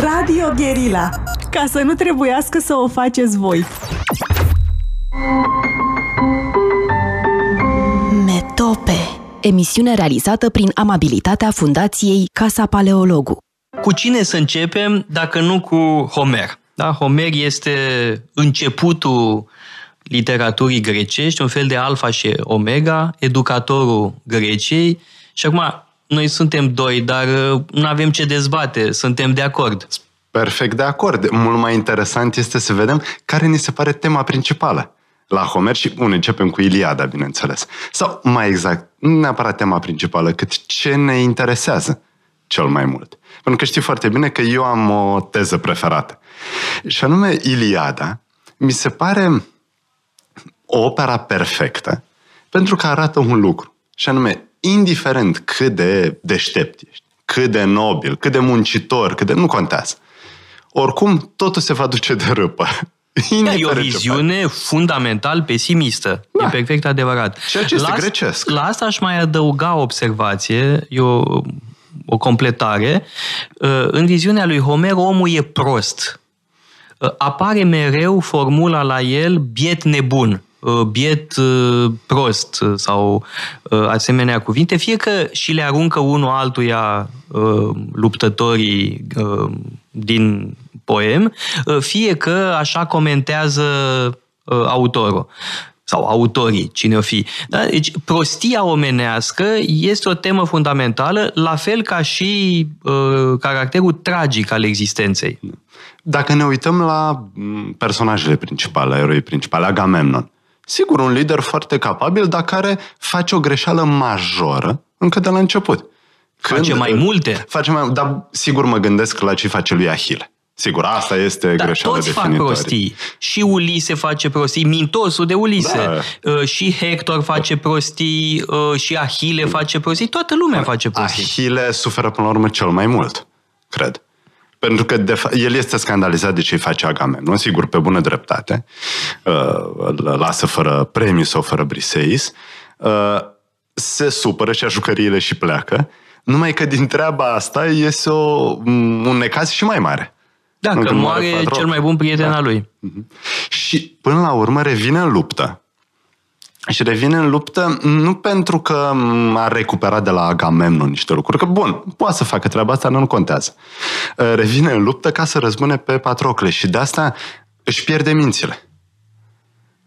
Radio Guerilla. Ca să nu trebuiască să o faceți voi. Metope. Emisiune realizată prin amabilitatea Fundației Casa Paleologu. Cu cine să începem dacă nu cu Homer? Da? Homer este începutul literaturii grecești, un fel de alfa și omega, educatorul Greciei. Și acum, noi suntem doi, dar uh, nu avem ce dezbate, suntem de acord. Perfect de acord. Mult mai interesant este să vedem care ni se pare tema principală la Homer și, bun, începem cu Iliada, bineînțeles. Sau, mai exact, nu neapărat tema principală, cât ce ne interesează cel mai mult. Pentru că știi foarte bine că eu am o teză preferată. Și anume, Iliada mi se pare o opera perfectă pentru că arată un lucru. Și anume, indiferent cât de deștept ești, cât de nobil, cât de muncitor, cât de... nu contează. Oricum, totul se va duce de râpă. Da, e o viziune fundamental pesimistă. Da. E perfect adevărat. Ceea ce este la, grecesc. La asta aș mai adăuga o observație, e o, o completare. Uh, în viziunea lui Homer, omul e prost. Uh, apare mereu formula la el biet nebun uh, biet prost sau asemenea cuvinte, fie că și le aruncă unul altuia luptătorii din poem, uh, fie că așa comentează uh, autorul sau autorii, cine o fi. Da? Deci, prostia omenească este o temă fundamentală, la fel ca și uh, caracterul tragic al existenței. Dacă ne uităm la mm, personajele principale, eroii principale, Agamemnon, sigur, un lider foarte capabil, dar care face o greșeală majoră încă de la început. Când, face mai multe. Face mai, dar sigur mă gândesc la ce face lui Ahile. Sigur, asta este Dar greșeala toți fac prostii. Și Ulise face prostii, mintosul de Ulise. Da. Uh, și Hector face prostii, uh, și Ahile face prostii. Toată lumea da. face prostii. Ahile suferă până la urmă cel mai mult, cred. Pentru că de fa- el este scandalizat de ce îi face Agamemnon, sigur, pe bună dreptate. Uh, îl lasă fără premiu sau fără briseis. Se supără și a jucăriile și pleacă. Numai că din treaba asta iese o, un necaz și mai mare. Da, că moare Patrol. cel mai bun prieten da. al lui. Mm-hmm. Și până la urmă revine în luptă. Și revine în luptă nu pentru că a recuperat de la Agamemnon niște lucruri, că bun, poate să facă treaba asta, nu contează. Uh, revine în luptă ca să răzbune pe Patrocle și de asta își pierde mințile.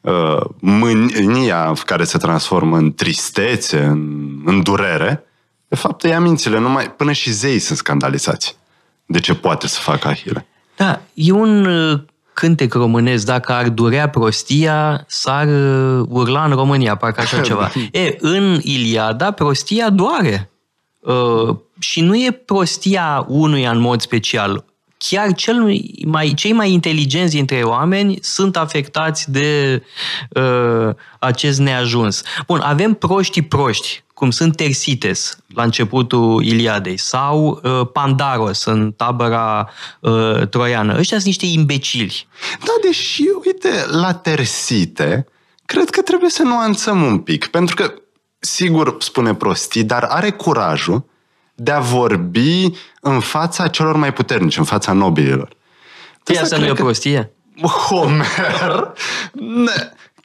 Uh, mânia care se transformă în tristețe, în, în durere, de fapt ia mințile, numai până și zeii sunt scandalizați de ce poate să facă Ahile. Da, e un uh, cântec românesc, dacă ar durea prostia, s-ar uh, urla în România, parcă așa ceva. E, în Iliada, prostia doare. Uh, și nu e prostia unuia în mod special. Chiar cel mai, cei mai inteligenți dintre oameni sunt afectați de uh, acest neajuns. Bun, avem proștii proști, cum sunt Tersites la începutul Iliadei sau uh, Pandaros în tabăra uh, troiană. Ăștia sunt niște imbecili. Da, deși, uite, la Tersite, cred că trebuie să nuanțăm un pic, pentru că, sigur, spune prostii, dar are curajul de a vorbi în fața celor mai puternici, în fața nobililor. Păi asta nu e o prostie? Homer,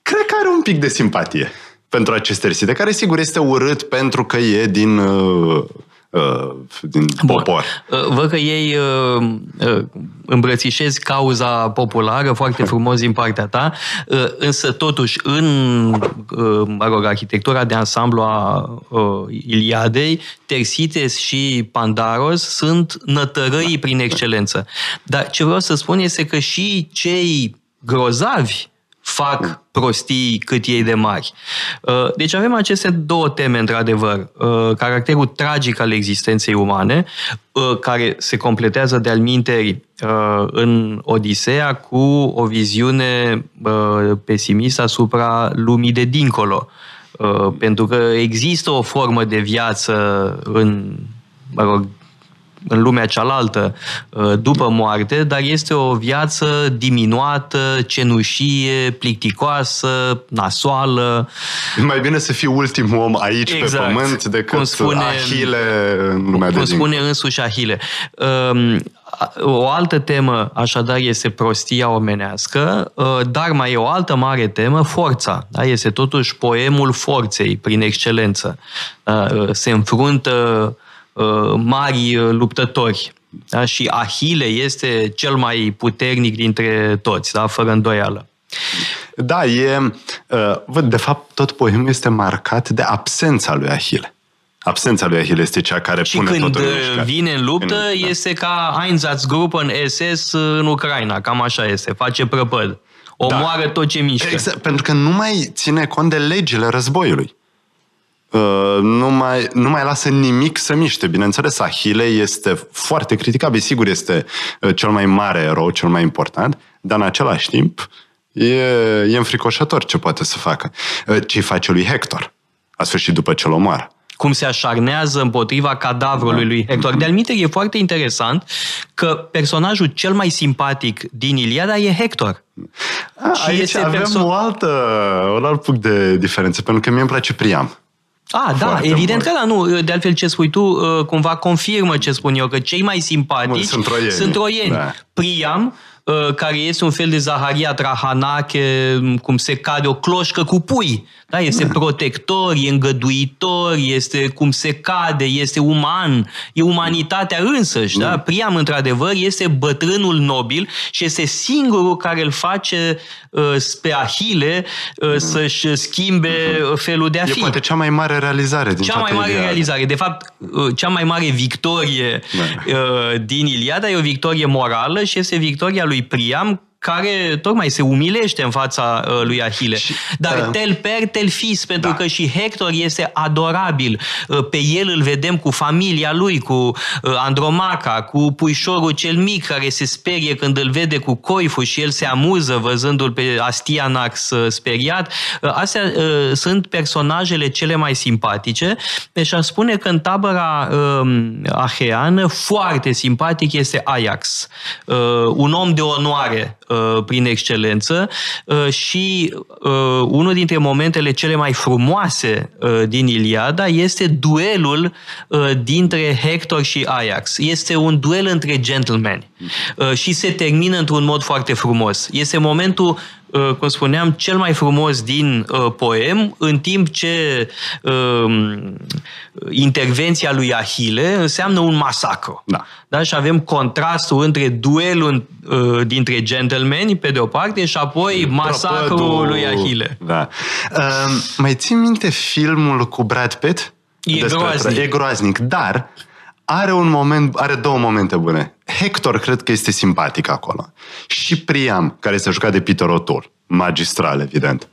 cred că are un pic de simpatie pentru acest Terside, care sigur este urât pentru că e din uh, uh, din Bun. popor. Uh, văd că ei uh, uh, îmbrățișezi cauza populară foarte frumos din partea ta, uh, însă totuși în uh, mă rog, arhitectura de ansamblu a uh, Iliadei, Tersites și Pandaros sunt nătărăii prin excelență. Dar ce vreau să spun este că și cei grozavi fac prostii cât ei de mari. Uh, deci avem aceste două teme, într-adevăr. Uh, caracterul tragic al existenței umane, uh, care se completează de-al minteri în Odiseea cu o viziune pesimistă asupra lumii de dincolo. Pentru că există o formă de viață în mă rog, în lumea cealaltă uh, după moarte, dar este o viață diminuată, cenușie, plicticoasă, nasoală. Mai bine să fii ultimul om aici exact. pe pământ decât cum spune, Ahile în lumea cum de spune însuși Ahile. Um, o altă temă, așadar, este prostia omenească, dar mai e o altă mare temă, forța. Da? Este totuși poemul forței, prin excelență. Da? Se înfruntă mari luptători. Da? Și Ahile este cel mai puternic dintre toți, da? fără îndoială. Da, e, de fapt, tot poemul este marcat de absența lui Ahile. Absența lui Ahile este cea care și pune când totul în vine în luptă, în, da. este ca Einsatzgruppen SS în Ucraina, cam așa este, face prăpăd. Omoară da. tot ce mișcă. Exact, pentru că nu mai ține cont de legile războiului. Uh, nu, mai, nu mai lasă nimic să miște. Bineînțeles, Ahile este foarte criticabil. Sigur, este uh, cel mai mare erou, cel mai important, dar în același timp e, e înfricoșător ce poate să facă. Uh, ce face lui Hector, a sfârșit după ce-l omoară cum se așarnează împotriva cadavrului lui Hector. De alminte, e foarte interesant că personajul cel mai simpatic din Iliada e Hector. A, și aici este avem perso- o altă, un alt punct de diferență, pentru că mie îmi place Priam. Ah, da, Foarte evident mult. că da, nu. De altfel, ce spui tu, uh, cumva confirmă ce spun eu, că cei mai simpatici sunt troieni. Sunt troieni. Da. Priam, uh, care este un fel de Zaharia Trahanache, cum se cade o cloșcă cu pui. Da? Este protector, e îngăduitor, este cum se cade, este uman, e umanitatea însăși. Da? Priam, într-adevăr, este bătrânul nobil și este singurul care îl face uh, pe Ahile uh, să-și schimbe felul de a fi. E poate cea mai mare realizare din Cea mai mare Iliada. realizare. De fapt, uh, cea mai mare victorie da. uh, din Iliada e o victorie morală și este victoria lui Priam care tocmai se umilește în fața uh, lui Ahile. Și, Dar uh, tel per, tel fis, pentru da. că și Hector este adorabil. Uh, pe el îl vedem cu familia lui, cu uh, Andromaca, cu puișorul cel mic care se sperie când îl vede cu coiful și el se amuză văzându-l pe Astianax uh, speriat. Uh, astea uh, sunt personajele cele mai simpatice. Deci aș spune că în tabăra uh, aheană foarte simpatic este Ajax. Uh, un om de onoare Uh, prin excelență uh, și uh, unul dintre momentele cele mai frumoase din Iliada este duelul dintre Hector și Ajax. Este un duel între gentlemen și se termină într-un mod foarte frumos. Este momentul Uh, cum spuneam, cel mai frumos din uh, poem, în timp ce uh, intervenția lui Ahile înseamnă un masacru. Da. Da? Și avem contrastul între duelul uh, dintre gentlemani, pe de o parte, și apoi masacrul lui Ahile. Da. Uh, mai țin minte filmul cu Brad Pitt? E groaznic. E groaznic, dar are un moment, are două momente bune. Hector cred că este simpatic acolo. Și Priam, care se jucat de Peter O'Toole, magistral, evident.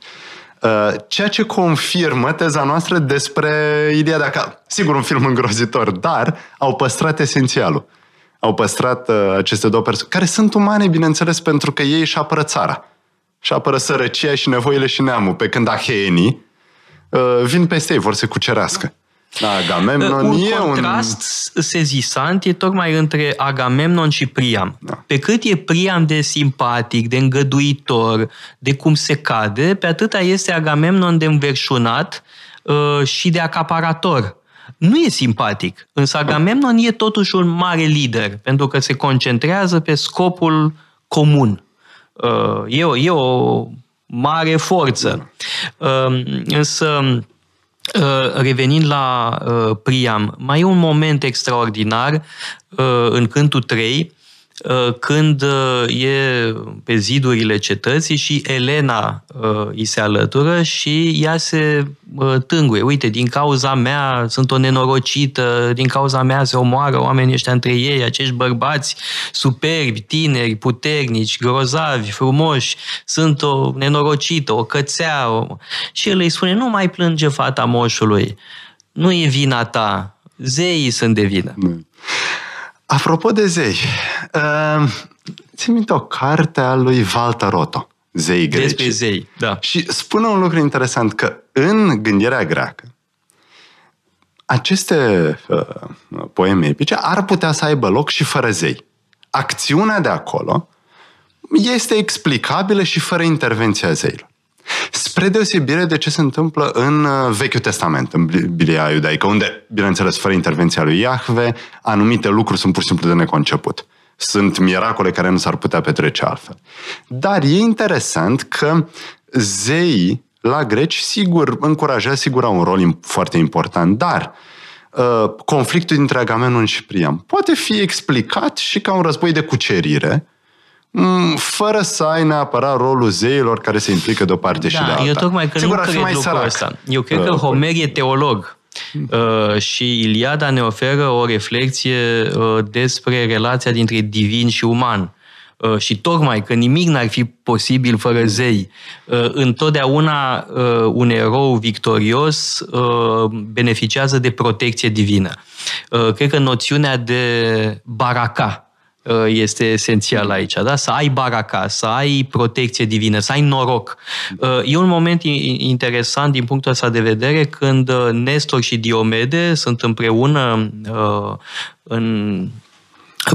Uh, ceea ce confirmă teza noastră despre ideea de a... Sigur, un film îngrozitor, dar au păstrat esențialul. Au păstrat uh, aceste două persoane, care sunt umane, bineînțeles, pentru că ei își apără țara. Și apără sărăcia și nevoile și neamul. Pe când aheenii uh, vin peste ei, vor să cucerească. Da, Agamemnon un e contrast un... sezisant e tocmai între Agamemnon și Priam. Da. Pe cât e Priam de simpatic, de îngăduitor, de cum se cade, pe atâta este Agamemnon de înverșunat uh, și de acaparator. Nu e simpatic, însă Agamemnon e totuși un mare lider, pentru că se concentrează pe scopul comun. Uh, e, o, e o mare forță. Uh, însă Uh, revenind la uh, Priam, mai e un moment extraordinar uh, în Cântul 3, Uh, când uh, e pe zidurile cetății și Elena uh, îi se alătură și ea se tânguie. Uite, din cauza mea sunt o nenorocită, din cauza mea se omoară oamenii ăștia între ei, acești bărbați superbi, tineri, puternici, grozavi, frumoși, sunt o nenorocită, o cățea. O... Și el îi spune, nu mai plânge fata moșului, nu e vina ta, zeii sunt de vină. Mm. Apropo de zei, uh, țin minte o carte a lui Walter Roto, Zei greci. Despre zei, da. Și spune un lucru interesant, că în gândirea greacă, aceste uh, poeme epice ar putea să aibă loc și fără zei. Acțiunea de acolo este explicabilă și fără intervenția zeilor. Spre deosebire de ce se întâmplă în uh, Vechiul Testament, în Biblia iudaică, unde, bineînțeles, fără intervenția lui Iahve, anumite lucruri sunt pur și simplu de neconceput. Sunt miracole care nu s-ar putea petrece altfel. Dar e interesant că zeii la greci, sigur, încurajează, sigur, au un rol foarte important, dar uh, conflictul dintre Agamenon și Priam poate fi explicat și ca un război de cucerire, mm, fără să ai neapărat rolul zeilor care se implică de o parte da, și de alta. Eu tocmai că Sigur, nu ar fi cred mai lucrul sărac. ăsta. Eu cred că Uh, Homer e teolog. Uh, și Iliada ne oferă o reflexie uh, despre relația dintre divin și uman. Uh, și tocmai că nimic n-ar fi posibil fără zei. Uh, întotdeauna uh, un erou victorios uh, beneficiază de protecție divină. Uh, cred că noțiunea de baraka, uh, este esențial aici, da? Să ai baraca, să ai protecție divină, să ai noroc. Uh, E un moment i- interesant din punctul ăsta de vedere când uh, Nestor și Diomede sunt împreună uh, în,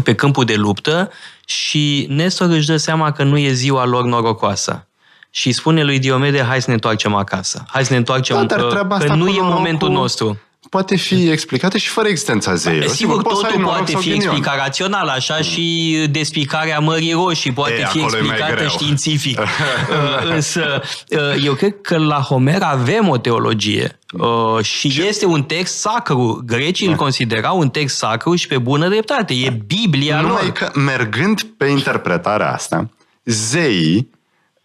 pe câmpul de luptă și Nestor își dă seama că nu e ziua lor norocoasă. Și spune lui Diomede, hai să ne întoarcem acasă. Hai să ne întoarcem, Da, dar uh, treaba că asta nu până e la urmă momentul cu- nostru. Poate fi explicată și fără existența zeilor. Sigur, poți să ai totul noroc poate sau fi ghinion. explicat rațional, așa și despicarea Mării Roșii poate E, fi acolo e mai explicată greu. științific. Uh, Însă, uh, eu cred că la Homer avem o teologie uh, și este un text sacru. Grecii îl considerau un text sacru și pe bună dreptate. E Biblia Numai lor. că, mergând pe interpretarea asta, zeii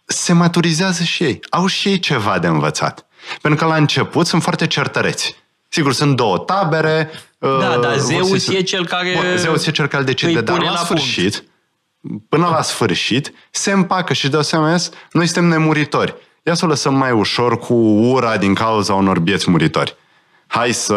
se maturizează și ei. Au și ei ceva de învățat. Pentru că la început sunt foarte certăreți. Sigur, sunt două tabere. Da, uh, dar Zeus vor să- e cel care Bun, Zeus e cel care decide, îi dar pune la, la sfârșit, până la sfârșit, se împacă și dă seama, "Ias, noi suntem nemuritori. Ia să o lăsăm mai ușor cu ura din cauza unor bieți muritori. Hai să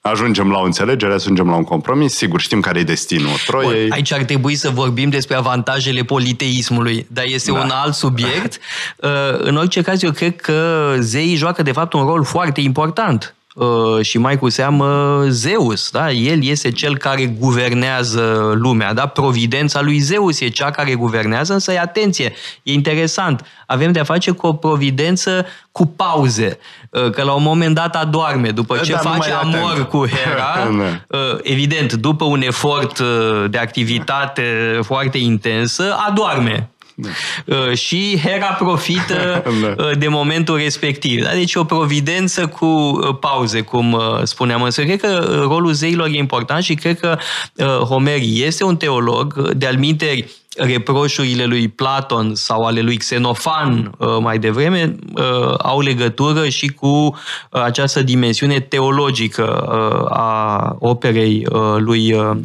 ajungem la o înțelegere, ajungem la un compromis. Sigur, știm care e destinul Troiei. Bun, aici ar trebui să vorbim despre avantajele politeismului, dar este Da. un alt subiect. Uh, În orice caz, eu cred că zeii joacă de fapt un rol foarte important. Uh, și mai cu seamă Zeus, da? El este cel care guvernează lumea, da? Providența lui Zeus e cea care guvernează, însă, e atenție, e interesant, avem de-a face cu o providență cu pauze, uh, că la un moment dat adorme, după ce Da, nu face mai e amor atent. cu Hera, Da. Uh, evident, după un efort uh, de activitate foarte intensă, adorme. Uh, Și Hera profită Da. uh, de momentul respectiv. Da? Deci o providență cu uh, pauze, cum uh, spuneam. Însă cred că uh, rolul zeilor e important și cred că uh, Homer este un teolog. De-al minteri, reproșurile lui Platon sau ale lui Xenofan uh, mai devreme uh, au legătură și cu uh, această dimensiune teologică uh, a operei uh, lui uh,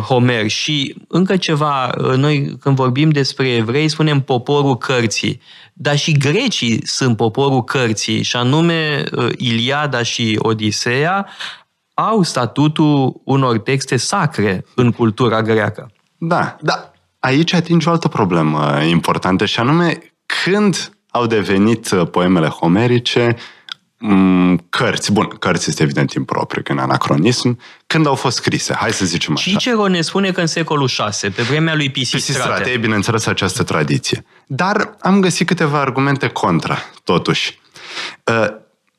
Homer. Și încă ceva, uh, noi când vorbim despre evrei spunem poporul cărții, dar și grecii sunt poporul cărții și anume uh, Iliada și Odiseea au statutul unor texte sacre în cultura greacă. Da, da. Aici atinge o altă problemă importantă și anume când au devenit uh, poemele homerice m, cărți. Bun, cărți este evident impropriu, că în anacronism. Când au fost scrise? Hai să zicem așa. Cicero ne spune că în secolul 6, pe vremea lui Pisistrate, Pisistrate. e bineînțeles această tradiție. Dar am găsit câteva argumente contra, totuși. Uh,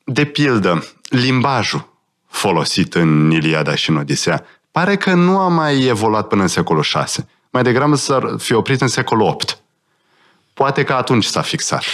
De pildă, limbajul folosit în Iliada și în Odiseea pare că nu a mai evoluat până în secolul 6. Mai degrabă să fi oprit în secolul 8. Poate că atunci s-a fixat.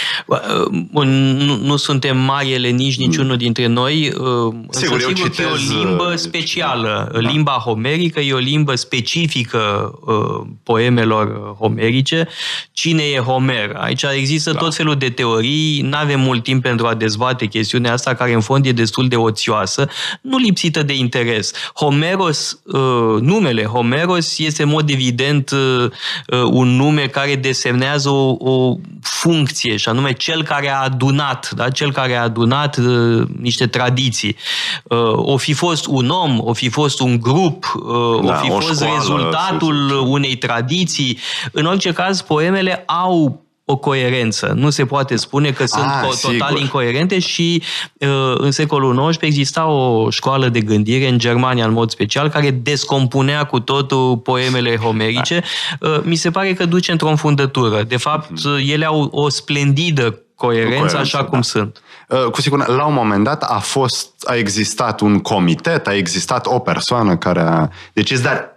Bun, nu, nu suntem mari elenici niciunul dintre noi. uh, însă Sigur, eu sigur că e o citez, limbă uh, specială. Da. Limba homerică e o limbă specifică uh, poemelor homerice. Cine e Homer? Aici există da. tot felul de teorii. Nu avem mult timp pentru a dezbate chestiunea asta, care în fond e destul de oțioasă, nu lipsită de interes. Homeros, uh, numele Homeros este în mod evident uh, uh, un nume care desemnează o, o funcție, și anume cel care a adunat, da? cel care a adunat uh, niște tradiții. Uh, o fi fost un om, o fi fost un grup, uh, Da, o fi o fost școală, rezultatul unei tradiții. În orice caz, poemele au o coerență. Nu se poate spune că sunt Ah, co- total sigur. incoerente și uh, în secolul XIX exista o școală de gândire în Germania în mod special care descompunea cu totul poemele homerice. Uh, Mi se pare că duce într-o înfundătură. De fapt, ele au o splendidă coerență, coerență, așa cum da. sunt. Uh, Cu siguranță, la un moment dat a fost, a existat un comitet, a existat o persoană care a decis, dar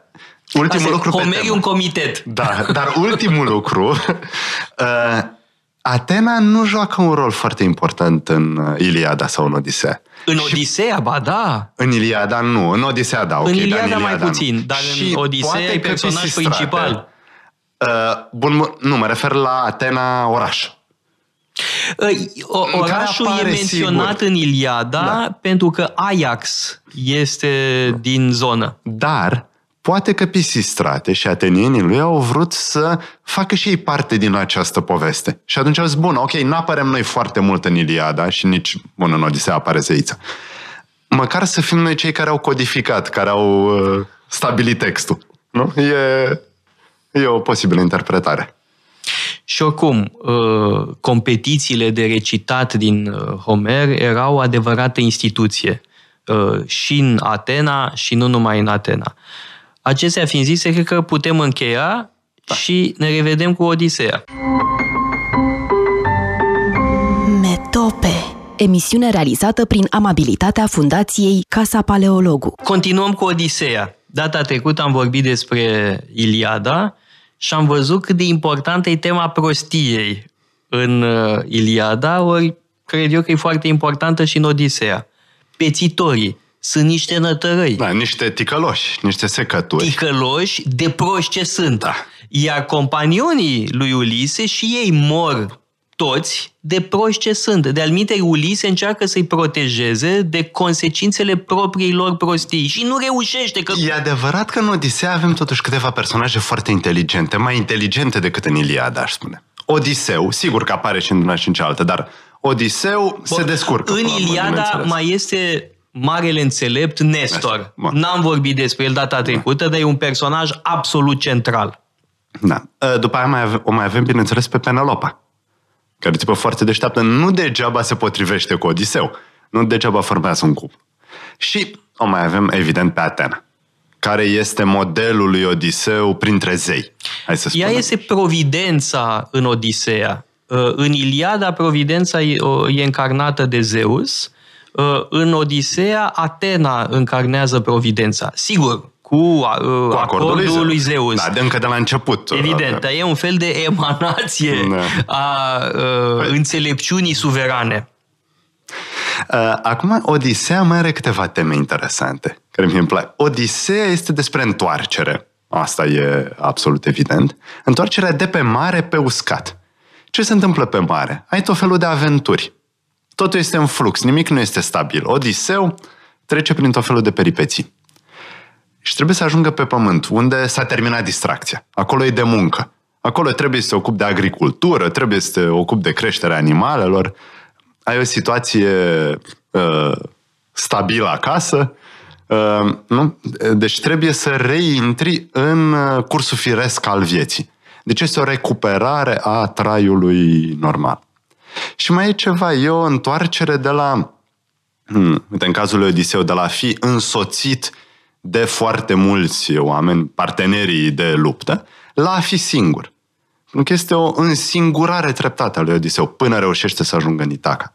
Ultimul Asta, lucru pe Homer e temă. un comitet. Da, dar ultimul lucru, uh, Atena nu joacă un rol foarte important în uh, Iliada sau în Odisea. În Odiseea, ba da. În Iliada nu, în Odisea da, ok, în dar Iliada mai Iliada puțin, nu. dar Și în Odiseea poate e că personaj Pisistrate, principal. Uh, bun, mă- nu, mă refer la Atena oraș. O- În care Orașul e apare, menționat sigur. în Iliada Da. pentru că Ajax este din zonă. Dar poate că Pisistrate și atenienii lui au vrut să facă și ei parte din această poveste. Și atunci au zis, bun, ok, nu apărem noi foarte mult în Iliada și nici, bun, în Odisea apare zeița. Măcar să fim noi cei care au codificat, care au uh, stabilit textul. Nu? E, e o posibilă interpretare. Și oricum, uh, competițiile de recitat din uh, Homer erau o adevărată instituție. uh, Și în Atena și nu numai în Atena. Acestea fiind zise, cred că putem încheia și ne revedem cu Odiseea. Metope Emisiune realizată prin amabilitatea Fundației Casa Paleologu. Continuăm cu Odiseea. Data trecută am vorbit despre Iliada și am văzut cât de importantă e tema prostiei în uh, Iliada, ori cred eu că e foarte importantă și în Odiseea. Pețitorii sunt niște nătărăi. Da, niște ticăloși, niște secături. ticăloși de proști ce sunt. Da. Iar companionii lui Ulise și ei mor toți de proști ce sunt. De alminte, Ulise încearcă să-i protejeze de consecințele propriei lor prostii și nu reușește că... E adevărat că în Odisea avem totuși câteva personaje foarte inteligente, mai inteligente decât în Iliada, aș spune. Odiseu, sigur că apare și în una și în cealaltă, dar Odiseu se descurcă. În până la urmă, Iliada bineînțeles. mai este marele înțelept Nestor. Nestor, bun. N-am vorbit despre el data trecută, dar e un personaj absolut central. Da. După aia mai ave- o mai avem, bineînțeles, pe Penelopa, care e tipă foarte deșteaptă. Nu degeaba se potrivește cu Odiseu. Nu degeaba formează un cuplu. Și o mai avem, evident, pe Atena, care este modelul lui Odiseu printre zei. Hai să spunem. Ea este providența în Odiseea. Uh, În Iliada, providența e o- e încarnată de Zeus. Uh, În Odiseea, Atena încarnează providența. Sigur, cu, uh, Cu acordul, lui Zeus. Da, de încă de la început. Evident, dar e un fel de emanație Da. a uh, înțelepciunii suverane. Uh, Acum, Odiseea mai are câteva teme interesante, care mi îmi plac. Odiseea este despre întoarcere. Asta e absolut evident. Întoarcerea de pe mare pe uscat. Ce se întâmplă pe mare? Ai tot felul de aventuri. Totul este în flux, nimic nu este stabil. Odiseu trece prin tot felul de peripeții. Și trebuie să ajungă pe pământ, unde s-a terminat distracția. Acolo e de muncă. Acolo trebuie să se ocupi de agricultură, trebuie să te ocupi de creșterea animalelor. Ai o situație uh, stabilă acasă, uh, nu? Deci trebuie să reintri în uh, cursul firesc al vieții. Deci este o recuperare a traiului normal. Și mai e ceva, e o întoarcere de la, hmm, uite, în cazul lui Odiseu, de la a fi însoțit de foarte mulți oameni, partenerii de luptă, la a fi singur. Pentru că este o însingurare treptată a lui Odiseu până reușește să ajungă în Itaca.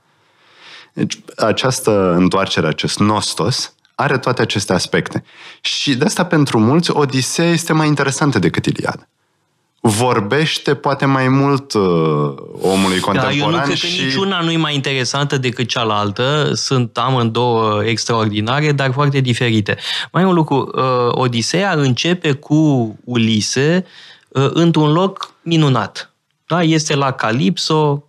Deci această întoarcere, acest nostos, are toate aceste aspecte. Și de asta pentru mulți Odiseea este mai interesantă decât Iliada. Vorbește poate mai mult uh, omului Da, eu nu contemporan cred și... că niciuna nu e mai interesantă decât cealaltă. Sunt amândouă extraordinare, dar foarte diferite. Mai e un lucru. uh, Odiseea începe cu Ulise uh, într-un loc minunat. Da? Este la Calipso,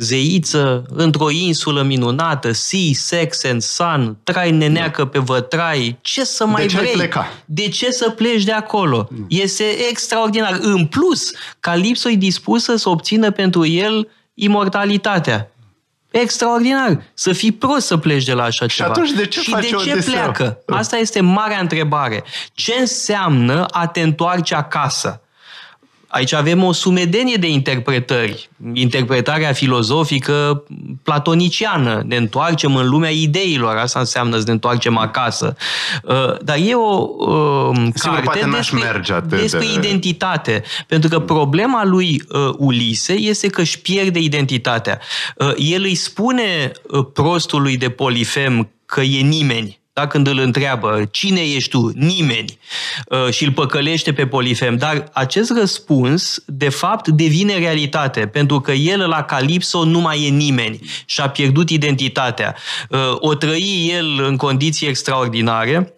zeiță, într-o insulă minunată, sea, sex and sun, trai neneacă pe vătrai, ce să mai ce ai vrei? pleca? De ce să pleci de acolo? Este extraordinar. În plus, Calipso e dispusă să obțină pentru el imortalitatea. Extraordinar. Să fii prost să pleci de la așa Și ceva. atunci de ce Și face de ce Odiseu? pleacă? Asta este marea întrebare. Ce înseamnă a te întoarce acasă? Aici avem o sumedenie de interpretări. Interpretarea filozofică platoniciană. Ne întoarcem în lumea ideilor. Asta înseamnă să ne întoarcem acasă. Uh, Dar e o uh, Sigur, poate carte n-aș despre, merge atât despre de- identitate. Pentru că problema lui uh, Ulise este că își pierde identitatea. Uh, el îi spune uh, prostului de Polifem că e nimeni da? când îl întreabă cine ești tu, nimeni, uh, și îl păcălește pe Polifem. Dar acest răspuns, de fapt, devine realitate, pentru că el la Calipso nu mai e nimeni și a pierdut identitatea. Uh, o trăi el în condiții extraordinare,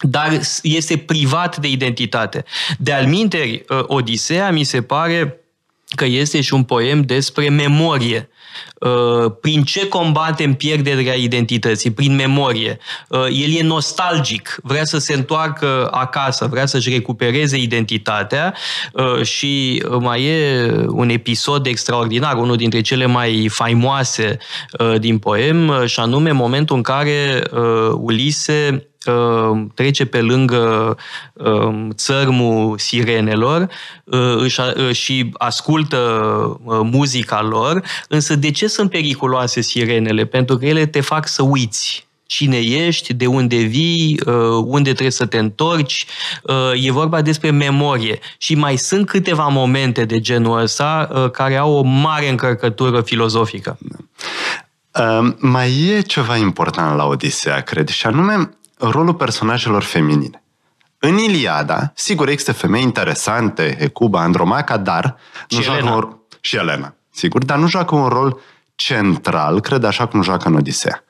dar este privat de identitate. De alminteri, uh, Odiseea mi se pare că este și un poem despre memorie. Uh, prin ce combatem pierderea identității? Prin memorie. Uh, el e nostalgic, vrea să se întoarcă acasă, vrea să-și recupereze identitatea uh, și mai e un episod extraordinar, unul dintre cele mai faimoase din poem, și anume momentul în care Ulise Uh, trece pe lângă uh, țărmul sirenelor uh, și ascultă muzica lor, însă de ce sunt periculoase sirenele? Pentru că ele te fac să uiți cine ești, de unde vii, unde trebuie să te întorci. E vorba despre memorie. Și mai sunt câteva momente de genul ăsta care au o mare încărcătură filozofică. Uh, mai e ceva important la Odisea, cred, și anume rolul personajelor feminine. În Iliada, sigur, există femei interesante, Hecuba, Andromaca, dar și nu Elena. joacă un, și Elena, sigur, dar nu joacă un rol central, cred, așa cum joacă în Odisea.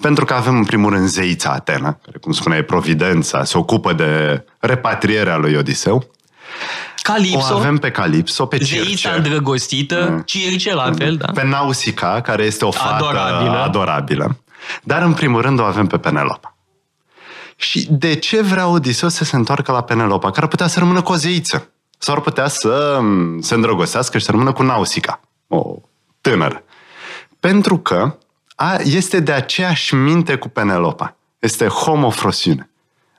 Pentru că avem, în primul rând, zeița Atena, care, cum spuneai, Providența, se ocupă de repatrierea lui Odiseu. Calipso. O avem pe Calipso, pe Circe. Zeița îndrăgostită, mm. Circe la fel, da. Pe Nausicaa, care este o fată adorabilă. adorabilă. Dar, în primul rând, o avem pe Penelopa. Și de ce vrea Odiseu să se întoarcă la Penelopa? Care ar putea să rămână cu o zeiță. Sau ar putea să se îndrăgostească și să rămână cu Nausicaa, o tânără. Pentru că a, este de aceeași minte cu Penelopa. Este homofrosiune.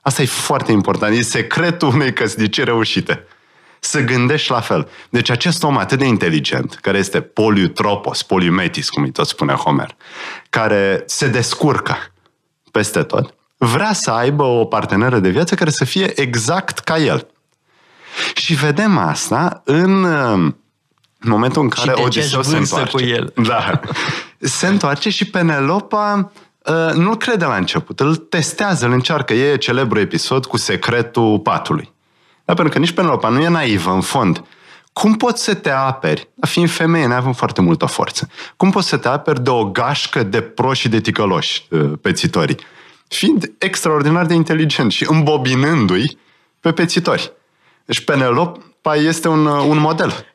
Asta e foarte important. E secretul unei căsnicii reușite. Să gândești la fel. Deci acest om atât de inteligent, care este poliutropos, poliumetis, cum îi tot spune Homer, care se descurcă peste tot, vrea să aibă o parteneră de viață care să fie exact ca el. Și vedem asta în, în momentul în care Odiseu se întoarce. Cu el. Da. Se întoarce și Penelopa uh, nu crede la început, îl testează, îl încearcă. E celebru episod cu secretul patului. Da, pentru că nici Penelopa nu e naivă, în fond. Cum poți să te aperi, fiind femeie, ne avem foarte multă forță, cum poți să te aperi de o gașcă de proști și de ticăloși uh, pețitorii? Fiind extraordinar de inteligent și îmbobinându-i pe pețitori. Deci Penelopa este un, un model.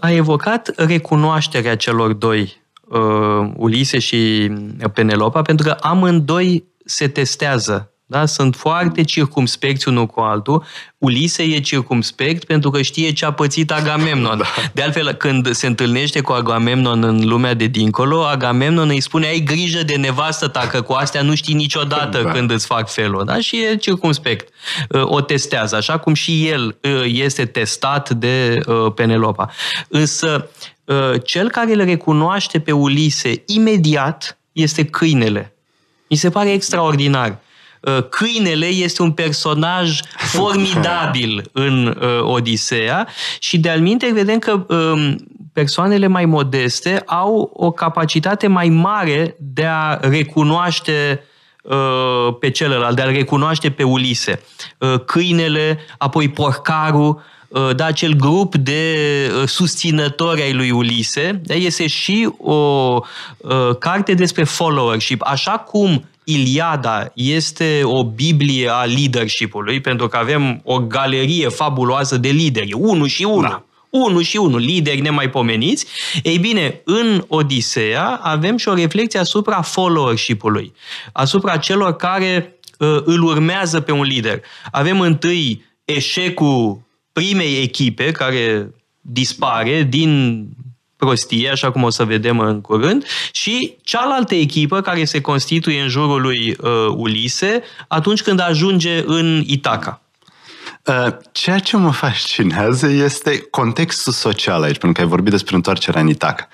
A evocat recunoașterea celor doi, uh, Ulise și Penelopa, pentru că amândoi se testează da? Sunt foarte circumspecți unul cu altul. Ulise e circumspect pentru că știe ce a pățit Agamemnon. Da. De altfel, când se întâlnește cu Agamemnon în lumea de dincolo, Agamemnon îi spune ai grijă de nevastă ta, că cu astea nu știi niciodată da. când îți fac felul. Da? Și e circumspect. Uh, o testează, așa cum și el uh, este testat de uh, Penelopa. Însă, cel care îl recunoaște pe Ulise imediat este câinele. Mi se pare extraordinar. Uh, câinele este un personaj formidabil în uh, Odiseea și de-al minte vedem că um, persoanele mai modeste au o capacitate mai mare de a recunoaște uh, pe celălalt, de a-l recunoaște pe Ulise. Câinele, apoi porcarul, da, acel grup de susținători ai lui Ulise, da, este și o carte despre followership. Așa cum Iliada este o biblie a leadership-ului, pentru că avem o galerie fabuloasă de lideri, unul și unul. Da. Unul și unul, lideri nemaipomeniți. Ei bine, în Odiseea avem și o reflexie asupra followership-ului, asupra celor care uh, îl urmează pe un lider. Avem întâi eșecul primei echipe care dispare din prostie, așa cum o să vedem în curând, și cealaltă echipă care se constituie în jurul lui uh, Ulise atunci când ajunge în Itaca. Uh, ceea ce mă fascinează este contextul social aici, pentru că ai vorbit despre întoarcerea în Itaca.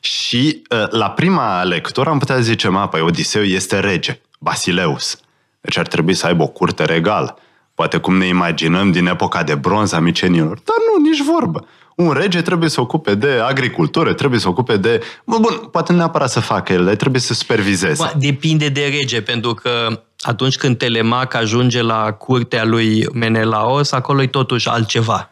Și uh, la prima lectură am putea zice, mă, păi Odiseu este rege, Basileus. Deci ar trebui să aibă o curte regală. Poate cum ne imaginăm din epoca de bronz a micenilor. Dar nu, nici vorbă un rege trebuie să ocupe de agricultură, trebuie să ocupe de... Bun, poate nu neapărat să facă el, trebuie să supervizeze. Ba, depinde de rege, pentru că atunci când Telemac ajunge la curtea lui Menelaos, acolo e totuși altceva.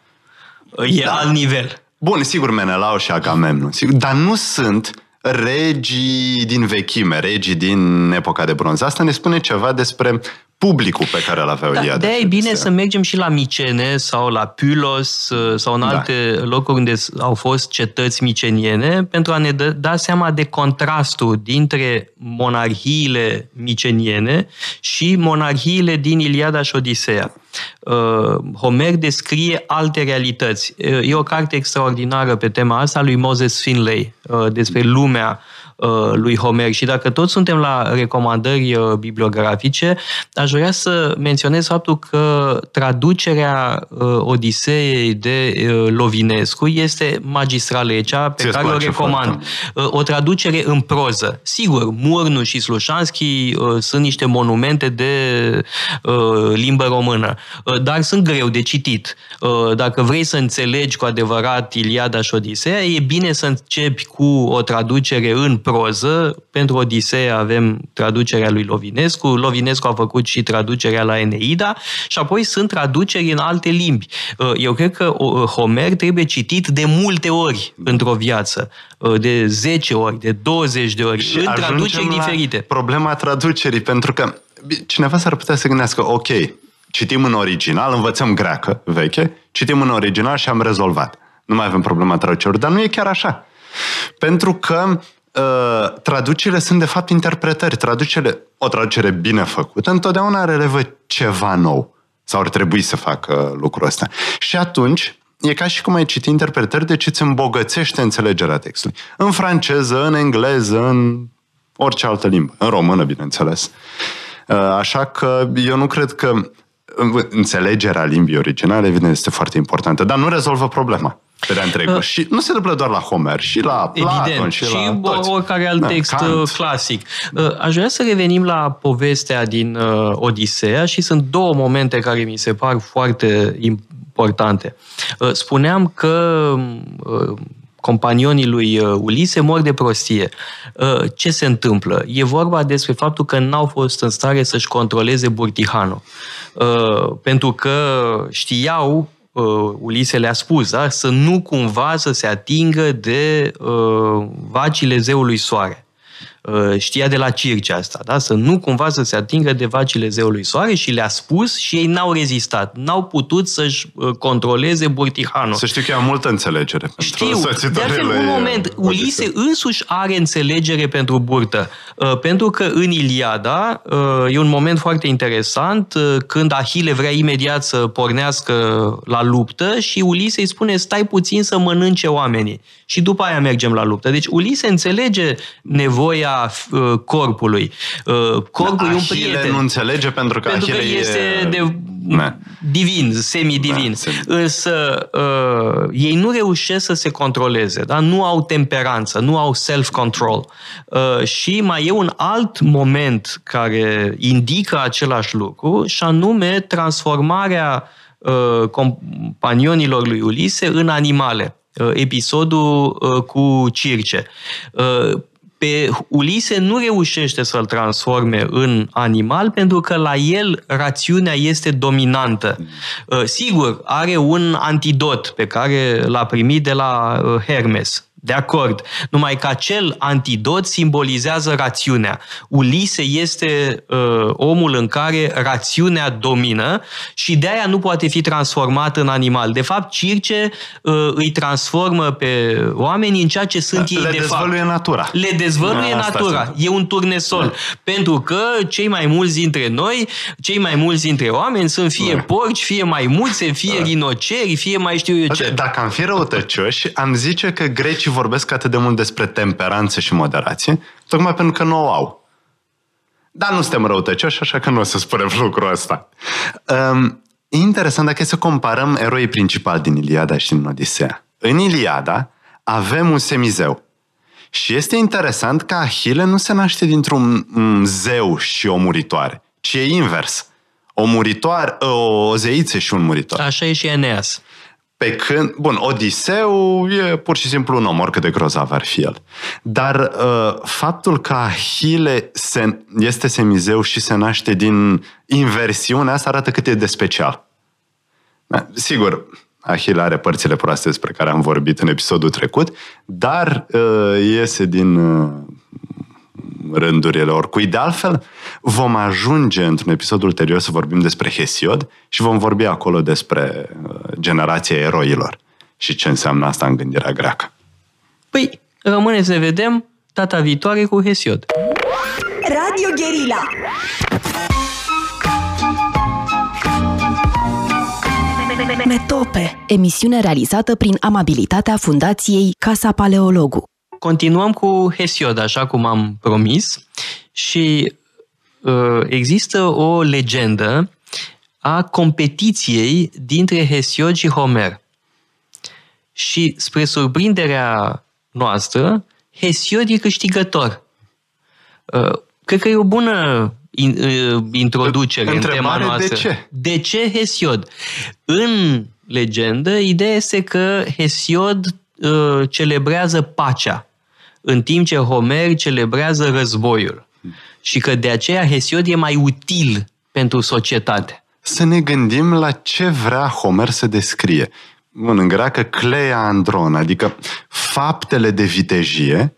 E da. alt nivel. Bun, sigur Menelao și Agamemnon, sigur, dar nu sunt regii din vechime, regii din epoca de bronz. Asta ne spune ceva despre publicul pe care îl aveau da, Iliada. de e bine să mergem și la Micene sau la Pylos uh, sau în da. alte locuri unde au fost cetăți miceniene pentru a ne da seama de contrastul dintre monarhiile miceniene și monarhiile din Iliada și Odiseea. Uh, Homer descrie alte realități. Uh, e o carte extraordinară pe tema asta lui Moses Finlay despre lumea Uh, lui Homer. Și dacă toți suntem la recomandări uh, bibliografice, aș vrea să menționez faptul că traducerea uh, Odiseei de Lovinescu este magistrală, e cea pe Ți-ți care o recomand. Foarte. O traducere în proză. Sigur, Murnu și Slușanski sunt niște monumente de limbă română, dar sunt greu de citit. Dacă vrei să înțelegi cu adevărat Iliada și Odiseea, e bine să începi cu o traducere în proză, pentru Odiseea avem traducerea lui Lovinescu, Lovinescu a făcut și traducerea la Eneida și apoi sunt traduceri în alte limbi. Uh, eu cred că uh, Homer trebuie citit de multe ori într-o viață, uh, de 10 ori, de 20 de ori, și în traduceri diferite. Problema traducerii, pentru că cineva s-ar putea să gândească, ok, citim în original, învățăm greacă veche, citim în original și am rezolvat. Nu mai avem problema traducerilor, dar nu e chiar așa. Pentru că Uh, traducerile sunt de fapt interpretări. Traducere, o traducere bine făcută întotdeauna relevă ceva nou. Sau ar trebui să facă lucrul ăsta. Și atunci, e ca și cum ai citi interpretări, deci îți îmbogățește înțelegerea textului. În franceză, în engleză, în orice altă limbă. În română, bineînțeles. Uh, așa că eu nu cred că înțelegerea limbii originale, evident, este foarte importantă, dar nu rezolvă problema pe de întregul. Uh, și nu se întâmplă doar la Homer, și la Platon, Evident, și, și la toți. oricare alt da, text Kant. Uh, clasic. Uh, aș vrea să revenim la povestea din uh, Odiseea și sunt două momente care mi se par foarte importante. Spuneam că companionii lui Ulise mor de prostie. Ce se întâmplă? E vorba despre faptul că n-au fost în stare să-și controleze Burtihanul. Pentru că știau uh, Ulise le-a spus, da? să nu cumva să se atingă de uh, vacile zeului soare. Uh, știa de la Circea asta, da? să nu cumva să se atingă de vacile zeului soare și le-a spus și ei n-au rezistat. N-au putut să-și uh, controleze Burtihanul. Să știu că am multă înțelegere. Știu, de altfel, un moment, Ulise însuși are înțelegere pentru burtă. Uh, pentru că în Iliada e un moment foarte interesant când Ahile vrea imediat să pornească la luptă și Ulise îi spune stai puțin să mănânce oamenii și după aia mergem la luptă. Deci Ulise înțelege nevoia uh, corpului. Uh, corpul da, e un prieten. nu înțelege pentru că pentru Achille că este e... de da. divin, semi-divin. Da, Însă uh, ei nu reușesc să se controleze, da? nu au temperanță, nu au self-control. Uh, și mai e un alt moment care indică același lucru și anume transformarea uh, companionilor lui Ulise în animale. Uh, episodul uh, cu Circe. Uh, pe Ulise nu reușește să-l transforme în animal pentru că la el rațiunea este dominantă. Sigur, are un antidot pe care l-a primit de la Hermes de acord. Numai că acel antidot simbolizează rațiunea. Ulise este uh, omul în care rațiunea domină și de aia nu poate fi transformat în animal. De fapt, Circe uh, îi transformă pe oameni în ceea ce sunt Le ei de fapt. Le natura. Le dezvăluie da, natura. E un turnesol. Da. Pentru că cei mai mulți dintre noi, cei mai mulți dintre oameni sunt fie da. porci, fie maimuțe, fie da. rinoceri, fie mai știu eu ce. Dacă am fi răutăcioși, am zice că grecii vorbesc atât de mult despre temperanță și moderație, tocmai pentru că nu o au. Dar nu suntem răutăcioși, așa că nu o să spunem lucrul ăsta. Um, e interesant dacă e să comparăm eroii principali din Iliada și din Odiseea. În Iliada avem un semizeu. Și este interesant că Ahile nu se naște dintr-un zeu și o muritoare, ci e invers. O muritoare, o zeiță și un muritor. Așa e și Eneas. Pe când, bun, Odiseu e pur și simplu un om, oricât de grozav ar fi el. Dar uh, faptul că Ahile se, este semizeu și se naște din inversiune, asta arată cât e de special. Da, sigur, Ahile are părțile proaste despre care am vorbit în episodul trecut, dar uh, iese din uh, rândurile oricui. De altfel, vom ajunge într-un episod ulterior să vorbim despre Hesiod și vom vorbi acolo despre uh, generația eroilor și ce înseamnă asta în gândirea greacă. Păi, rămâne să vedem data viitoare cu Hesiod. Radio Guerilla. Metope, emisiune realizată prin amabilitatea Fundației Casa Paleologu. Continuăm cu Hesiod, așa cum am promis, și uh, există o legendă a competiției dintre Hesiod și Homer. Și spre surprinderea noastră, Hesiod e câștigător. Uh, cred că e o bună in, uh, introducere Întrebare în tema noastră. de ce? De ce Hesiod? În legendă, ideea este că Hesiod uh, celebrează pacea, în timp ce Homer celebrează războiul. Și că de aceea Hesiod e mai util pentru societate. Să ne gândim la ce vrea Homer să descrie. Bun, în greacă, cleia andron, adică faptele de vitejie,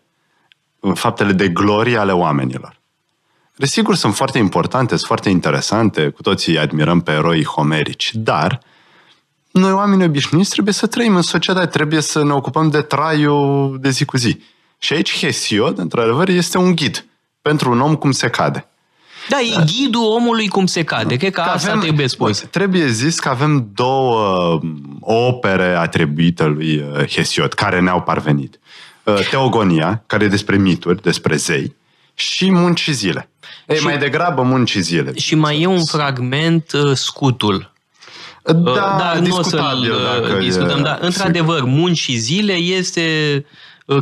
faptele de glorie ale oamenilor. Desigur, sunt foarte importante, sunt foarte interesante, cu toții îi admirăm pe eroii homerici, dar noi, oameni obișnuiți, trebuie să trăim în societate, trebuie să ne ocupăm de traiul de zi cu zi. Și aici Hesiod, într-adevăr, este un ghid pentru un om cum se cade. Da, e ghidul omului cum se cade. Cred că, Că asta trebuie spus. bun, Trebuie zis că avem două m, opere atribuite lui uh, Hesiod, care ne-au parvenit. Uh, Teogonia, care e despre mituri, despre zei, și Munci și zile. Ei, Și- mai degrabă Munci și zile. Și mai e un fragment, uh, scutul. Da, dar nu o discutabil să-l dacă uh, discutăm. e, Dar, într-adevăr, munci și zile este uh,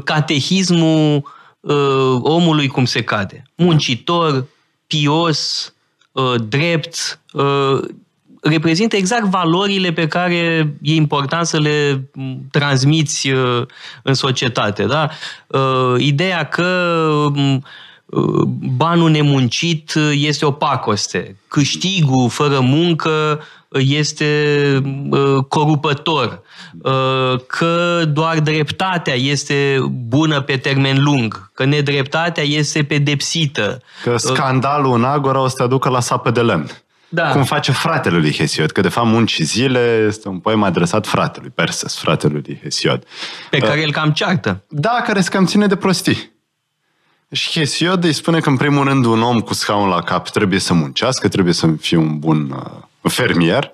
catehismul uh, omului cum se cade. Muncitor, pios, uh, drept, uh, reprezintă exact valorile pe care e important să le m, transmiți uh, în societate. Da? Uh, Ideea că m, uh, banul nemuncit este o pacoste, câștigul fără muncă este uh, corupător, uh, că doar dreptatea este bună pe termen lung, că nedreptatea este pedepsită. Că scandalul în Agora o să te aducă la sapă de lemn. Da. Cum face fratele lui Hesiod, că de fapt Munci și zile este un poem adresat fratelui, Perses, fratelui lui Hesiod. pe care îl cam ceartă. Da, care se cam ține de prostii. Și Hesiod îi spune că, în primul rând, un om cu scaun la cap trebuie să muncească, trebuie să fie un bun uh, fermier,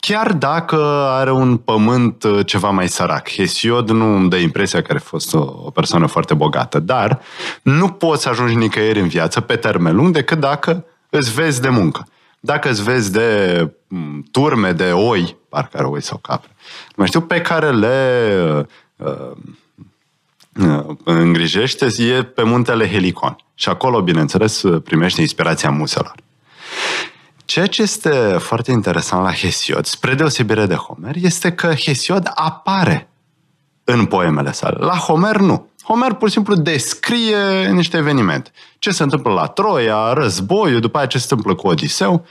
chiar dacă are un pământ uh, ceva mai sărac. Hesiod nu îmi dă impresia că a fost o, o persoană foarte bogată, dar nu poți să ajungi nicăieri în viață pe termen lung decât dacă îți vezi de muncă. Dacă îți vezi de m, turme de oi, parcă are oi sau capre, nu mai știu, pe care le uh, uh, îngrijește e pe muntele Helicon. Și acolo, bineînțeles, primește inspirația muselor. Ceea ce este foarte interesant la Hesiod, spre deosebire de Homer, este că Hesiod apare în poemele sale. La Homer nu. Homer pur și simplu descrie niște evenimente. Ce se întâmplă la Troia, războiul, după aceea ce se întâmplă cu Odiseu.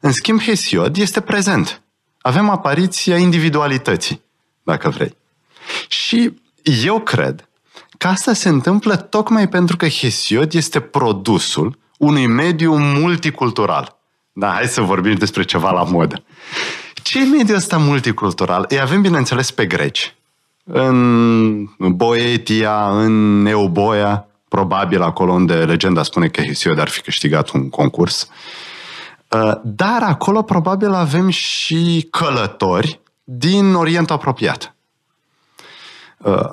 În schimb, Hesiod este prezent. Avem apariția individualității, dacă vrei. Și eu cred că asta se întâmplă tocmai pentru că Hesiod este produsul unui mediu multicultural. Da, hai să vorbim despre ceva la modă. Ce e mediul ăsta multicultural? Îi avem, bineînțeles, pe greci. În Boetia, în Euboia, probabil acolo unde legenda spune că Hesiod ar fi câștigat un concurs. Uh, Dar acolo probabil avem și călători din Orientul apropiat. Uh,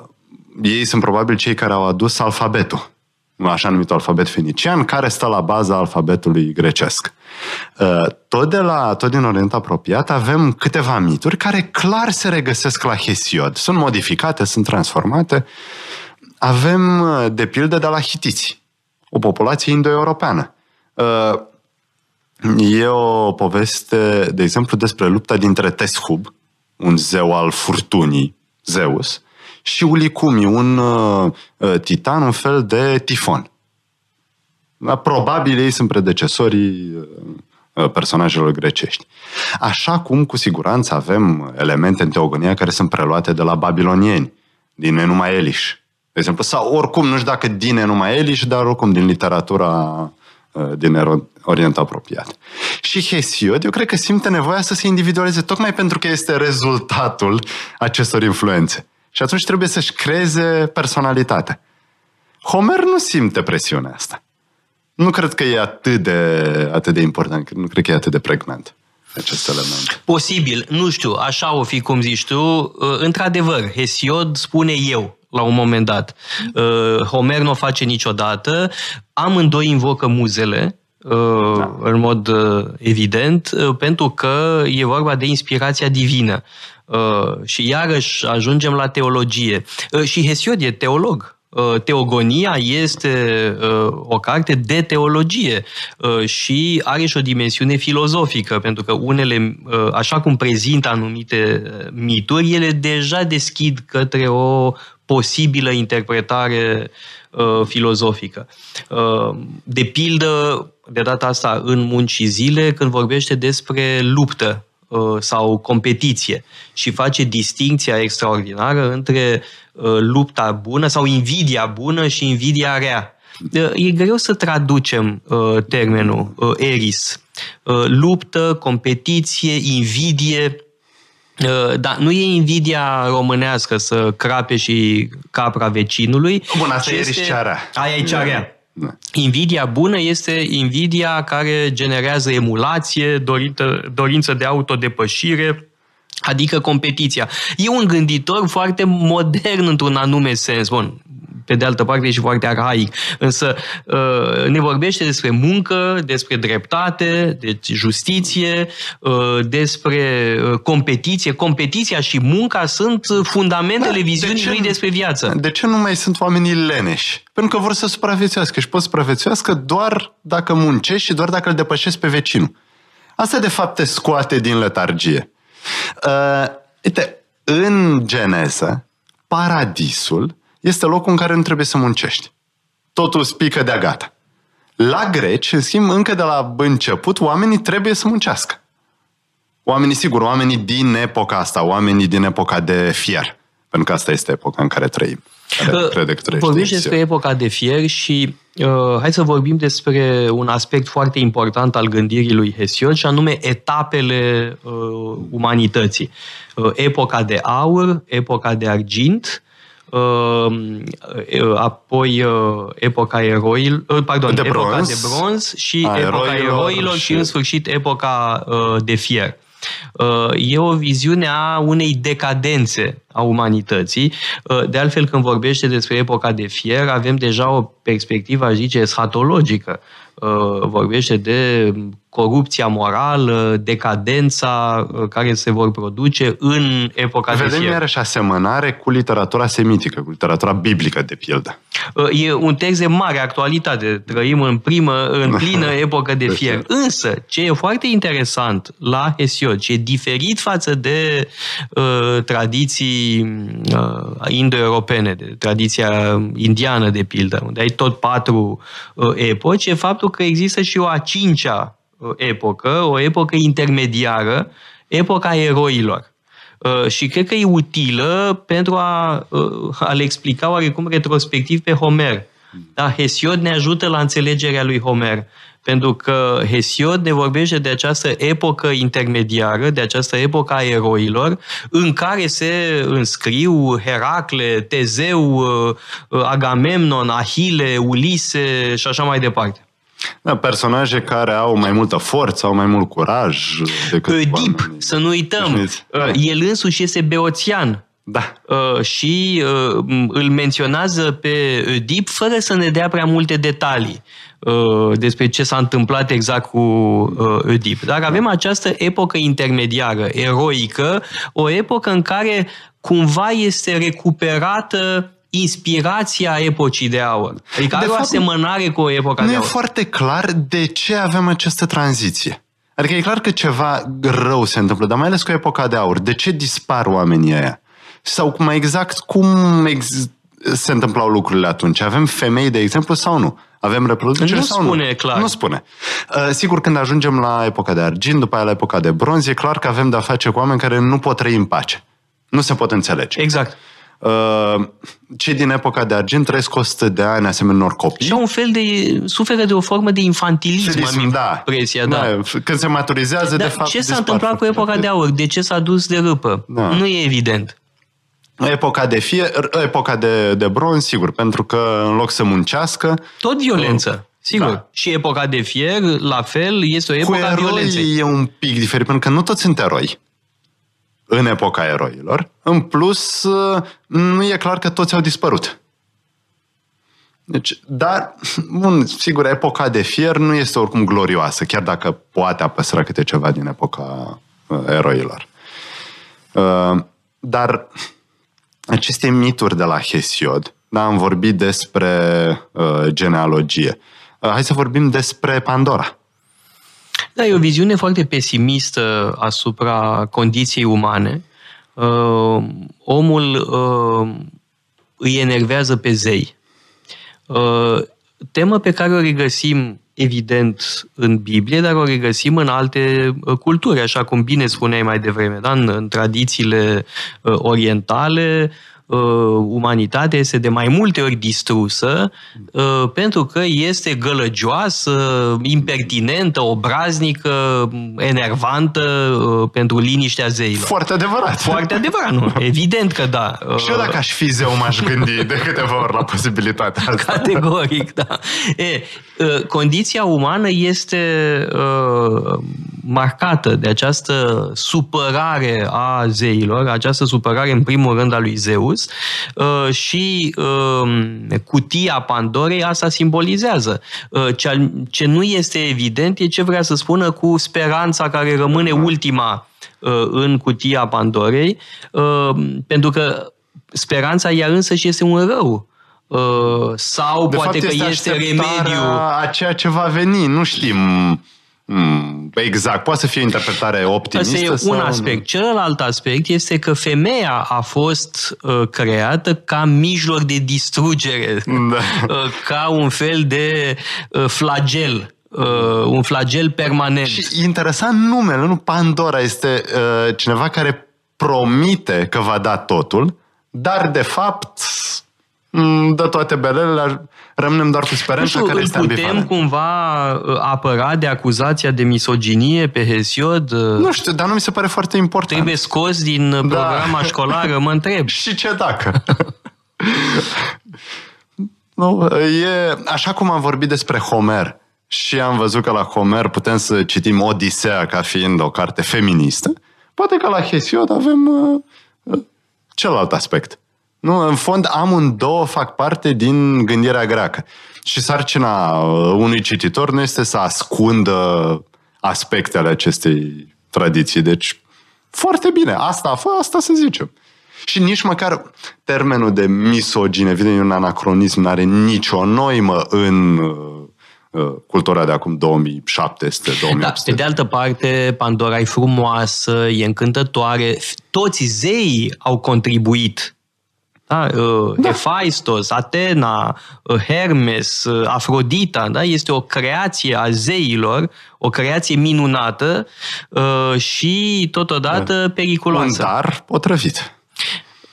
Ei sunt probabil cei care au adus alfabetul, așa numitul alfabet fenician, care stă la baza alfabetului grecesc. Uh, Tot, de la, tot din Orientul apropiat avem câteva mituri care clar se regăsesc la Hesiod. Sunt modificate, sunt transformate. Avem, uh, de pildă, de la hitiți, o populație indo-europeană. Uh, E o poveste, de exemplu, despre lupta dintre Teshub, un zeu al furtunii, Zeus, și Ulicumi, un uh, uh, titan, un fel de tifon. Da, probabil ei sunt predecesorii uh, uh, personajelor grecești. Așa cum, cu siguranță, avem elemente în teogonia care sunt preluate de la babilonieni, din Enuma Elish, de exemplu, sau oricum, nu știu dacă din Enuma Elish, dar oricum din literatura uh, din Orient apropiat. Și Hesiod, eu cred că simte nevoia să se individualizeze, tocmai pentru că este rezultatul acestor influențe. Și atunci trebuie să-și creeze personalitatea. Homer nu simte presiunea asta. Nu cred că e atât de, atât de important, nu cred că e atât de pregnant acest element. Posibil, nu știu, așa o fi cum zici tu. Uh, într-adevăr, Hesiod spune eu la un moment dat. Uh, Homer nu o face niciodată. Amândoi invocă muzele, uh, da. în mod evident, pentru că e vorba de inspirația divină. Și iarăși ajungem la teologie. Și Hesiod e teolog. Uh, teogonia este uh, o carte de teologie uh, și are și o dimensiune filozofică, pentru că unele, așa cum prezintă anumite mituri, ele deja deschid către o posibilă interpretare filozofică. De pildă, de data asta în munci și zile, când vorbește despre luptă sau competiție și face distinția extraordinară între Uh, lupta bună sau invidia bună și invidia rea. Uh, e greu să traducem uh, termenul eris. Luptă, competiție, invidie, da, nu e invidia românească să crape și capra vecinului. Bun, asta e este... cearea. Aia e cearea. Da. Invidia bună este invidia care generează emulație, dorință, dorință de autodepășire, Adică competiția. E un gânditor foarte modern într-un anume sens. Bun, pe de altă parte e și foarte arhaic. Însă uh, ne vorbește despre muncă, despre dreptate, deci justiție, uh, despre uh, competiție. Competiția și munca sunt fundamentele da, viziunii de lui despre viață. De ce nu mai sunt oamenii leneși? Pentru că vor să supraviețuiască și pot supraviețuiască doar dacă muncești și doar dacă îl depășesc pe vecinul. Asta de fapt te scoate din letargie. Uh, uite, în geneză, paradisul este locul în care nu trebuie să muncești. Totul spică de-a gata. La greci, în schimb, încă de la început, oamenii trebuie să muncească. Oamenii, sigur, oamenii din epoca asta, oamenii din epoca de fier. Pentru că asta este epoca în care trăim. Care crede că Vorbești despre epoca de fier și uh, hai să vorbim despre un aspect foarte important al gândirii lui Hesiod și anume etapele uh, umanității. Uh, epoca de aur, epoca de argint, uh, uh apoi uh, epoca eroilor, uh, pardon, de epoca bronz. de bronz și A, epoca eroilor, eroilor și, și în sfârșit epoca uh, de fier. Uh, e o viziune a unei decadențe a umanității. Uh, de altfel, când vorbește despre epoca de fier, avem deja o perspectivă, aș zice, eschatologică. Uh, vorbește de corupția morală, decadența uh, care se vor produce în epoca Vedem de fier. iarăși asemănare cu literatura semitică, cu literatura biblică, de pildă. Uh, e un text de mare actualitate. Trăim în primă, în plină epocă de fier. Însă, ce e foarte interesant la Hesiod, ce e diferit față de uh, tradiții uh, indo-europene, de tradiția indiană, de pildă, unde ai tot patru uh, epoci, e faptul că există și o a cincea epocă, o epocă intermediară, epoca eroilor. Uh, și cred că e utilă pentru a, uh, a le explica oarecum retrospectiv pe Homer. Da, Hesiod ne ajută la înțelegerea lui Homer. Pentru că Hesiod ne vorbește de această epocă intermediară, de această epocă a eroilor, în care se înscriu Heracle, Tezeu, uh, Agamemnon, Ahile, Ulise și așa mai departe. Da, personaje care au mai multă forță, au mai mult curaj decât Dip, oamenii. să nu uităm. Da. El însuși este beoțian. Da. Uh, și uh, îl menționează pe Dip fără să ne dea prea multe detalii uh, despre ce s-a întâmplat exact cu Oedip. Dar avem această epocă intermediară, eroică, o epocă în care cumva este recuperată inspirația epocii de aur. Adică de are fapt, o asemănare cu epoca nu de aur. Nu e foarte clar de ce avem această tranziție. Adică e clar că ceva rău se întâmplă, dar mai ales cu epoca de aur. De ce dispar oamenii ăia? Sau mai exact, cum ex- se întâmplau lucrurile atunci? Avem femei, de exemplu, sau nu? Avem reproducere Nu sau spune nu? clar. Nu spune. Uh, sigur, când ajungem la epoca de argint, după aia la epoca de bronz, e clar că avem de-a face cu oameni care nu pot trăi în pace. Nu se pot înțelege. Exact. Uh, cei din epoca de argint trăiesc 100 de ani asemenea unor copii. Și au un fel de... suferă de o formă de infantilism, Sadism, am da. impresia. Da. Când se maturizează, Dar de fapt... ce s-a dispar întâmplat cu foarte epoca repede. de aur? De ce s-a dus de râpă? Da. Nu e evident. Epoca de, fie, epoca de, de bronz, sigur, pentru că în loc să muncească, Tot violență. Sigur. Da. Și epoca de fier, la fel, este o cu epoca a violenței. eroi e un pic diferit, pentru că nu toți sunt eroi în epoca eroilor. În plus, nu e clar că toți au dispărut. Deci, dar, bun, sigur, epoca de fier nu este oricum glorioasă, chiar dacă poate a păstrat câte ceva din epoca uh, eroilor. Uh, dar aceste mituri de la Hesiod, da, am vorbit despre uh, genealogie. Uh, hai să vorbim despre Pandora. Da, e o viziune foarte pesimistă asupra condiției umane. Uh, omul uh, îi enervează pe zei. Uh, temă pe care o regăsim evident în Biblie, dar o regăsim în alte uh, culturi, așa cum bine spuneai mai devreme, da? în, în tradițiile uh, orientale, uh, umanitatea este de mai multe ori distrusă uh, pentru că este gălăgioasă, impertinentă, obraznică, enervantă uh, pentru liniștea zeilor. Foarte adevărat. Foarte adevărat, nu? Evident că da. Și eu dacă aș fi zeu m-aș gândi de câteva ori la posibilitatea asta. Categoric, da. E, uh, condiția umană este uh, marcată de această supărare a zeilor, această supărare în primul rând a lui Zeus uh, și uh, cutia Pandorei asta simbolizează. Uh, ce, ce nu este evident e ce vrea să spună cu speranța care rămâne ultima uh, în cutia Pandorei, uh, pentru că speranța ea însă și este un rău. Uh, sau De poate fapt, că este așteptarea remediu. a ceea ce va veni. Nu știm mm, exact. Poate să fie o interpretare optimistă. Asta e sau un nu. aspect. Celălalt aspect este că femeia a fost uh, creată ca mijloc de distrugere, Da. uh, ca un fel de uh, flagel, uh, un flagel permanent. Și interesant numele, nu Pandora, este uh, cineva care promite că va da totul, dar de fapt mm, dă toate belele, rămânem doar cu Nu speranța știu, care îl este putem ambivalent. cumva uh, apăra de acuzația de misoginie pe Hesiod? Uh, Nu știu, dar nu mi se pare foarte important. Trebuie scos din uh, programa școlară, mă întreb. Și ce dacă? nu, e, așa cum am vorbit despre Homer și am văzut că la Homer putem să citim Odisea ca fiind o carte feministă, poate că la Hesiod avem uh, uh, celălalt aspect. Nu, în fond, amândouă fac parte din gândirea greacă. Și sarcina uh, unui cititor nu este să ascundă aspectele acestei tradiții. Deci, foarte bine, asta a fost, asta să zicem. Și nici măcar termenul de misogine, evident, e un anacronism, nu are nicio noimă în uh, uh, cultura de acum 2700, Da, 2800. pe de altă parte, Pandora e frumoasă, e încântătoare. Toți zeii au contribuit. Da? Da. Hephaistos, Atena, uh, Hermes, uh, Afrodita, da? este o creație a zeilor, o creație minunată uh, și totodată Un periculoasă. dar potrăvit.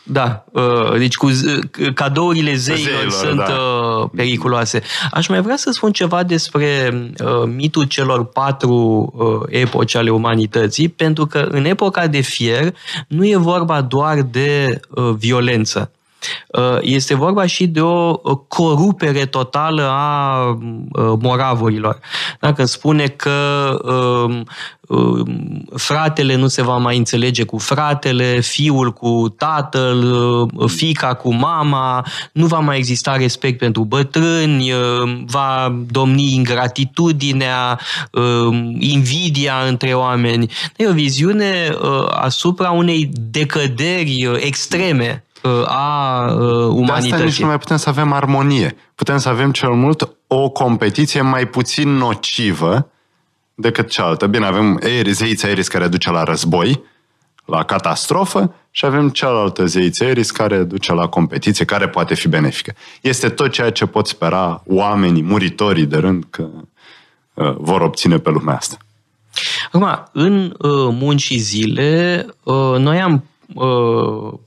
Da, uh, deci cu z- cadourile zeilor, Zeilor, sunt da. uh, periculoase. Aș mai vrea să spun ceva despre uh, mitul celor patru uh, epoci ale umanității, pentru că în epoca de fier nu e vorba doar de uh, violență. Uh, Este vorba și de o uh, corupere totală a uh, moravurilor. Dacă spune că um, um, fratele nu se va mai înțelege cu fratele, fiul cu tatăl, uh, fica cu mama, nu va mai exista respect pentru bătrâni, uh, va domni ingratitudinea, uh, invidia între oameni. E o viziune uh, asupra unei decăderi uh, extreme uh, a uh, De asta nici umanității. nu mai putem să avem armonie. Putem să avem cel mult o competiție mai puțin nocivă decât cealaltă. Bine, avem Eris, zeița Eris care duce la război, la catastrofă și avem cealaltă zeiță Eris care duce la competiție, care poate fi benefică. Este tot ceea ce pot spera oamenii, muritorii de rând, că uh, vor obține pe lumea asta. Acum, în uh, munci și zile, uh, noi am uh,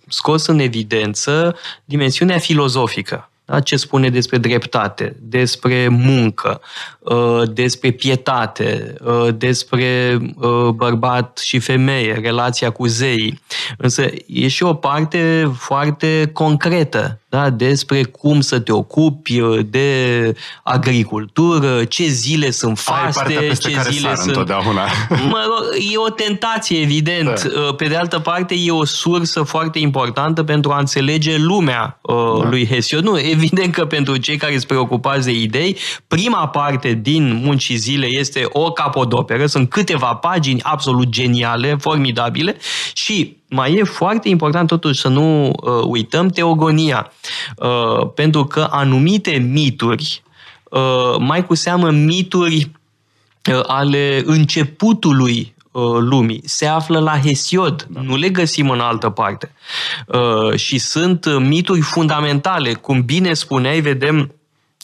scos în evidență dimensiunea filozofică da? ce spune despre dreptate, despre muncă, uh, despre pietate, uh, despre uh, bărbat și femeie, relația cu zeii. Însă e și o parte foarte concretă da? despre cum să te ocupi de agricultură, ce zile sunt faste, ce zile sunt... Întotdeauna. Mă rog, e o tentație, evident. Da. Pe de altă parte, e o sursă foarte importantă pentru a înțelege lumea da. lui Hesiod. Nu, evident că pentru cei care sunt preocupați de idei, prima parte din muncii zile este o capodoperă, sunt câteva pagini absolut geniale, formidabile și mai e foarte important totuși să nu uh, uităm teogonia, uh, pentru că anumite mituri, uh, mai cu seamă mituri uh, ale începutului uh, lumii, se află la Hesiod, da. nu le găsim în altă parte. Uh, și sunt mituri fundamentale, cum bine spuneai, vedem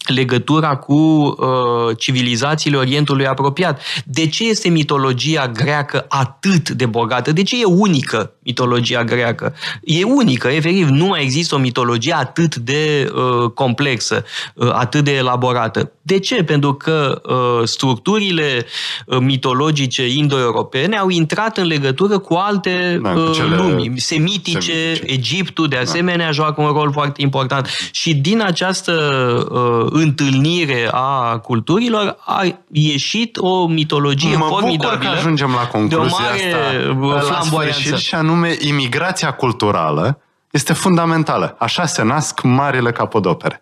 legătura cu uh, civilizațiile Orientului apropiat. De ce este mitologia greacă atât de bogată? De ce e unică mitologia greacă? E unică, efectiv, nu mai există o mitologie atât de uh, complexă, uh, atât de elaborată. De ce? Pentru că uh, structurile uh, mitologice indo-europene au intrat în legătură cu alte da, uh, cele lumi, semitice, semitice, Egiptul de da. asemenea da. joacă un rol foarte important. Și din această uh, întâlnire a culturilor a ieșit o mitologie mă formidabilă. Mă bucur că ajungem la concluzia de o mare asta flamboianță. și anume imigrația culturală este fundamentală. Așa se nasc marile capodopere.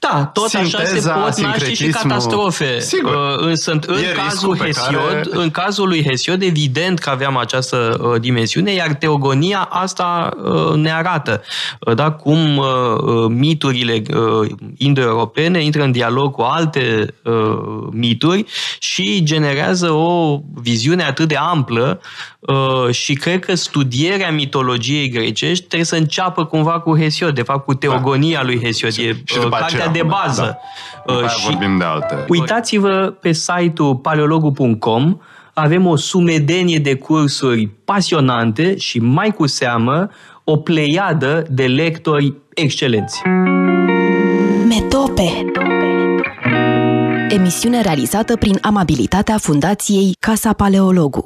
Da, tot Sinteza, așa se pot naște și catastrofe. Sigur. Uh, însă în e cazul Hesiod, care... în cazul lui Hesiod, evident că aveam această uh, dimensiune, iar teogonia asta uh, ne arată da, cum miturile indo-europene intră în dialog cu alte mituri și generează o viziune atât de amplă și cred că studierea mitologiei grecești trebuie să înceapă cumva cu Hesiod, de fapt cu teogonia da. lui Hesiod. E și cartea de bază. Da. Uh, și vorbim de alte. Uitați-vă pe site-ul paleologu.com, avem o sumedenie de cursuri pasionante și mai cu seamă o pleiadă de lectori excelenți. Metope Emisiune realizată prin amabilitatea Fundației Casa Paleologu.